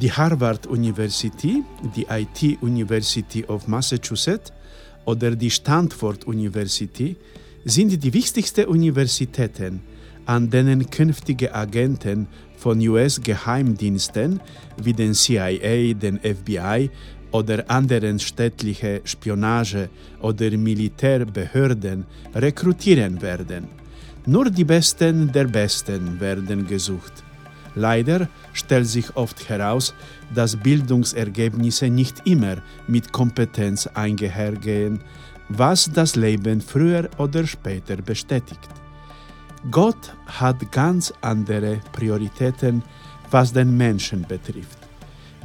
Die Harvard University, die IT University of Massachusetts oder die Stanford University sind die wichtigsten Universitäten, an denen künftige Agenten von US-Geheimdiensten wie den CIA, den FBI oder anderen städtliche Spionage- oder Militärbehörden rekrutieren werden. Nur die Besten der Besten werden gesucht. Leider stellt sich oft heraus, dass Bildungsergebnisse nicht immer mit Kompetenz einhergehen, was das Leben früher oder später bestätigt. Gott hat ganz andere Prioritäten, was den Menschen betrifft.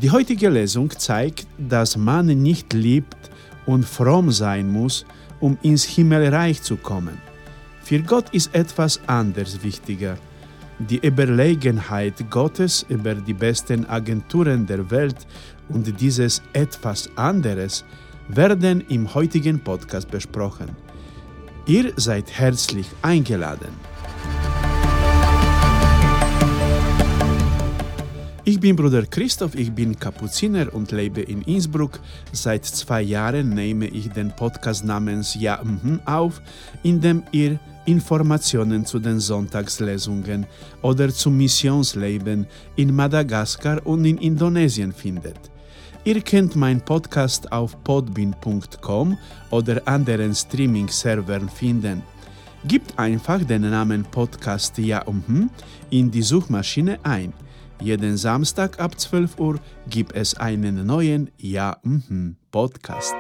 Die heutige Lesung zeigt, dass man nicht liebt und fromm sein muss, um ins Himmelreich zu kommen. Für Gott ist etwas anderes wichtiger. Die Überlegenheit Gottes über die besten Agenturen der Welt und dieses etwas anderes werden im heutigen Podcast besprochen. Ihr seid herzlich eingeladen. Bin Bruder Christoph, ich bin Kapuziner und lebe in Innsbruck. Seit zwei Jahren nehme ich den Podcast namens Ja mhm auf, in dem ihr Informationen zu den Sonntagslesungen oder zum Missionsleben in Madagaskar und in Indonesien findet. Ihr könnt meinen Podcast auf podbean.com oder anderen Streaming-Servern finden. Gebt einfach den Namen Podcast Ja mhm in die Suchmaschine ein. Jeden Samstag ab 12 Uhr gibt es einen neuen Ja mhm Podcast.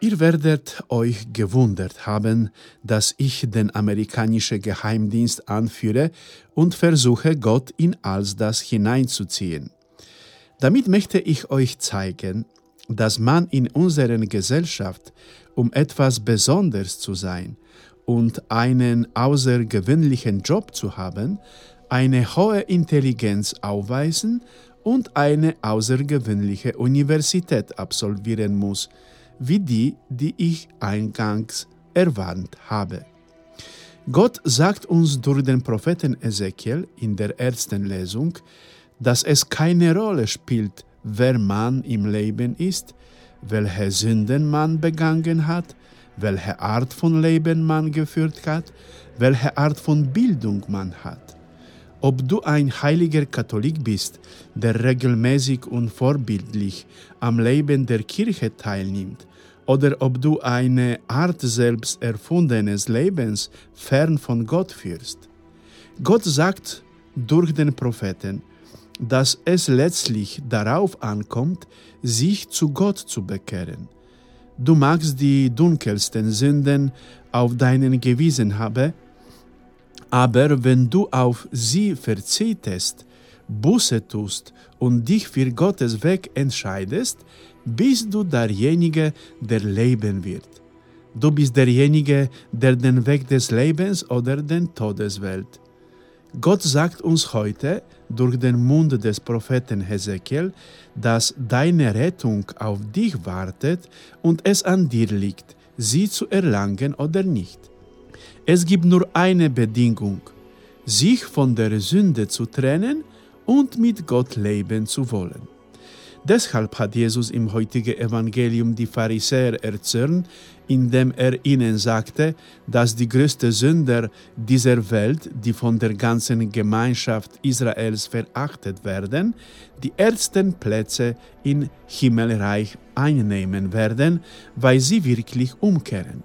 Ihr werdet euch gewundert haben, dass ich den amerikanischen Geheimdienst anführe und versuche, Gott in all das hineinzuziehen. Damit möchte ich euch zeigen, dass man in unserer Gesellschaft, um etwas Besonderes zu sein und einen außergewöhnlichen Job zu haben, eine hohe Intelligenz aufweisen und eine außergewöhnliche Universität absolvieren muss, wie die, die ich eingangs erwarnt habe. Gott sagt uns durch den Propheten Ezekiel in der ersten Lesung, dass es keine Rolle spielt, wer man im Leben ist, welche Sünden man begangen hat, welche Art von Leben man geführt hat, welche Art von Bildung man hat. Ob du ein heiliger Katholik bist, der regelmäßig und vorbildlich am Leben der Kirche teilnimmt, oder ob du eine Art selbst erfundenes Lebens fern von Gott führst. Gott sagt durch den Propheten, dass es letztlich darauf ankommt, sich zu Gott zu bekehren. Du magst die dunkelsten Sünden auf deinen Gewissen haben, aber wenn du auf sie verzichtest, Buße tust und dich für Gottes Weg entscheidest, bist du derjenige, der leben wird. Du bist derjenige, der den Weg des Lebens oder den Todes wählt. Gott sagt uns heute durch den Mund des Propheten Hesekiel, dass deine Rettung auf dich wartet und es an dir liegt, sie zu erlangen oder nicht. Es gibt nur eine Bedingung, sich von der Sünde zu trennen und mit Gott leben zu wollen. Deshalb hat Jesus im heutigen Evangelium die Pharisäer erzürnt, indem er ihnen sagte, dass die größten Sünder dieser Welt, die von der ganzen Gemeinschaft Israels verachtet werden, die ersten Plätze im Himmelreich einnehmen werden, weil sie wirklich umkehren.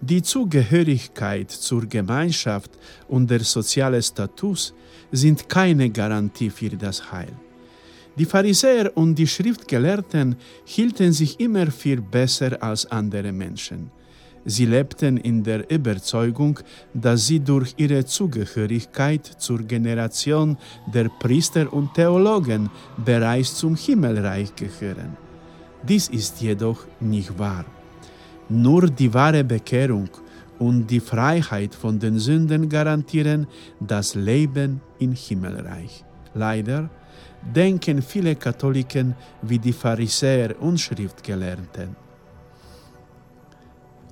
Die Zugehörigkeit zur Gemeinschaft und der soziale Status sind keine Garantie für das Heil. Die Pharisäer und die Schriftgelehrten hielten sich immer viel besser als andere Menschen. Sie lebten in der Überzeugung, dass sie durch ihre Zugehörigkeit zur Generation der Priester und Theologen bereits zum Himmelreich gehören. Dies ist jedoch nicht wahr. Nur die wahre Bekehrung und die Freiheit von den Sünden garantieren das Leben im Himmelreich. Leider denken viele Katholiken wie die Pharisäer und Schriftgelehrten.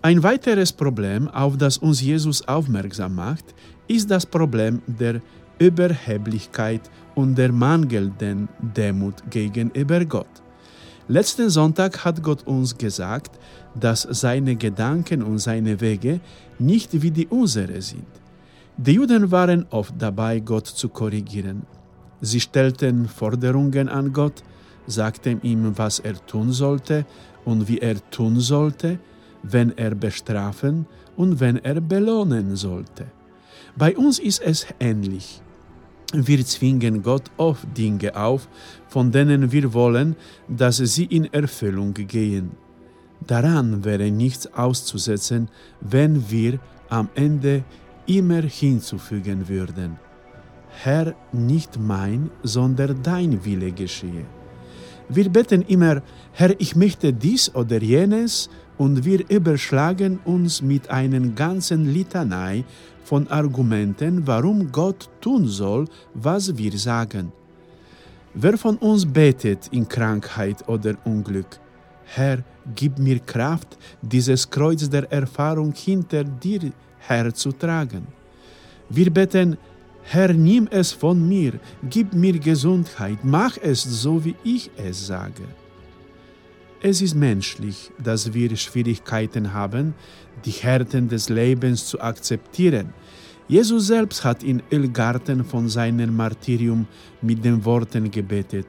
Ein weiteres Problem, auf das uns Jesus aufmerksam macht, ist das Problem der Überheblichkeit und der mangelnden Demut gegenüber Gott. Letzten Sonntag hat Gott uns gesagt, dass seine Gedanken und seine Wege nicht wie die unsere sind. Die Juden waren oft dabei, Gott zu korrigieren. Sie stellten Forderungen an Gott, sagten ihm, was er tun sollte und wie er tun sollte, wenn er bestrafen und wenn er belohnen sollte. Bei uns ist es ähnlich. Wir zwingen Gott oft Dinge auf, von denen wir wollen, dass sie in Erfüllung gehen. Daran wäre nichts auszusetzen, wenn wir am Ende immer hinzufügen würden. Herr, nicht mein, sondern dein Wille geschehe. Wir beten immer, Herr, ich möchte dies oder jenes, und wir überschlagen uns mit einer ganzen Litanei von Argumenten, warum Gott tun soll, was wir sagen. Wer von uns betet in Krankheit oder Unglück? Herr, gib mir Kraft, dieses Kreuz der Erfahrung hinter dir herzutragen. Wir beten, Herr, nimm es von mir, gib mir Gesundheit, mach es so, wie ich es sage. Es ist menschlich, dass wir Schwierigkeiten haben, die Härten des Lebens zu akzeptieren. Jesus selbst hat in Ölgarten von seinem Martyrium mit den Worten gebetet,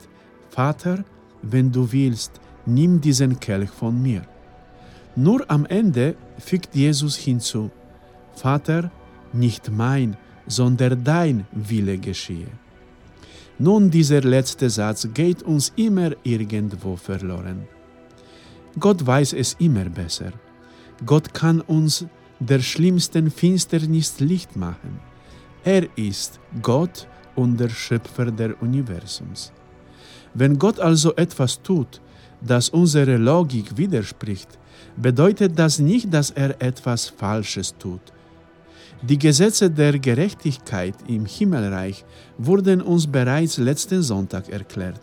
Vater, wenn du willst, nimm diesen Kelch von mir. Nur am Ende fügt Jesus hinzu, Vater, nicht mein, sondern dein Wille geschehe. Nun, dieser letzte Satz geht uns immer irgendwo verloren. Gott weiß es immer besser. Gott kann uns der schlimmsten Finsternis Licht machen. Er ist Gott und der Schöpfer der Universums. Wenn Gott also etwas tut, das unserer Logik widerspricht, bedeutet das nicht, dass er etwas Falsches tut. Die Gesetze der Gerechtigkeit im Himmelreich wurden uns bereits letzten Sonntag erklärt.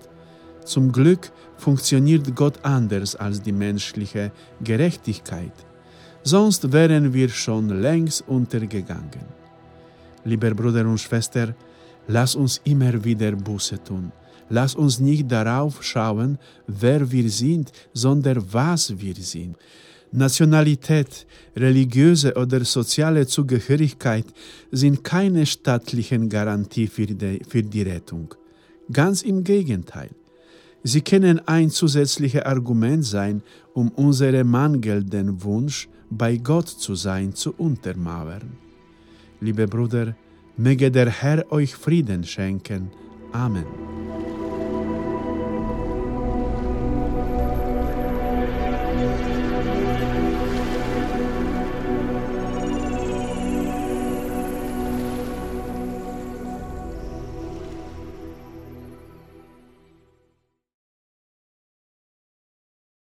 Zum Glück funktioniert Gott anders als die menschliche Gerechtigkeit, sonst wären wir schon längst untergegangen. Lieber Bruder und Schwester, lass uns immer wieder Buße tun. Lass uns nicht darauf schauen, wer wir sind, sondern was wir sind. Nationalität, religiöse oder soziale Zugehörigkeit sind keine staatlichen Garantie für die, für die Rettung. Ganz im Gegenteil. Sie können ein zusätzliches Argument sein, um unseren mangelnden Wunsch, bei Gott zu sein, zu untermauern. Liebe Brüder, möge der Herr euch Frieden schenken. Amen.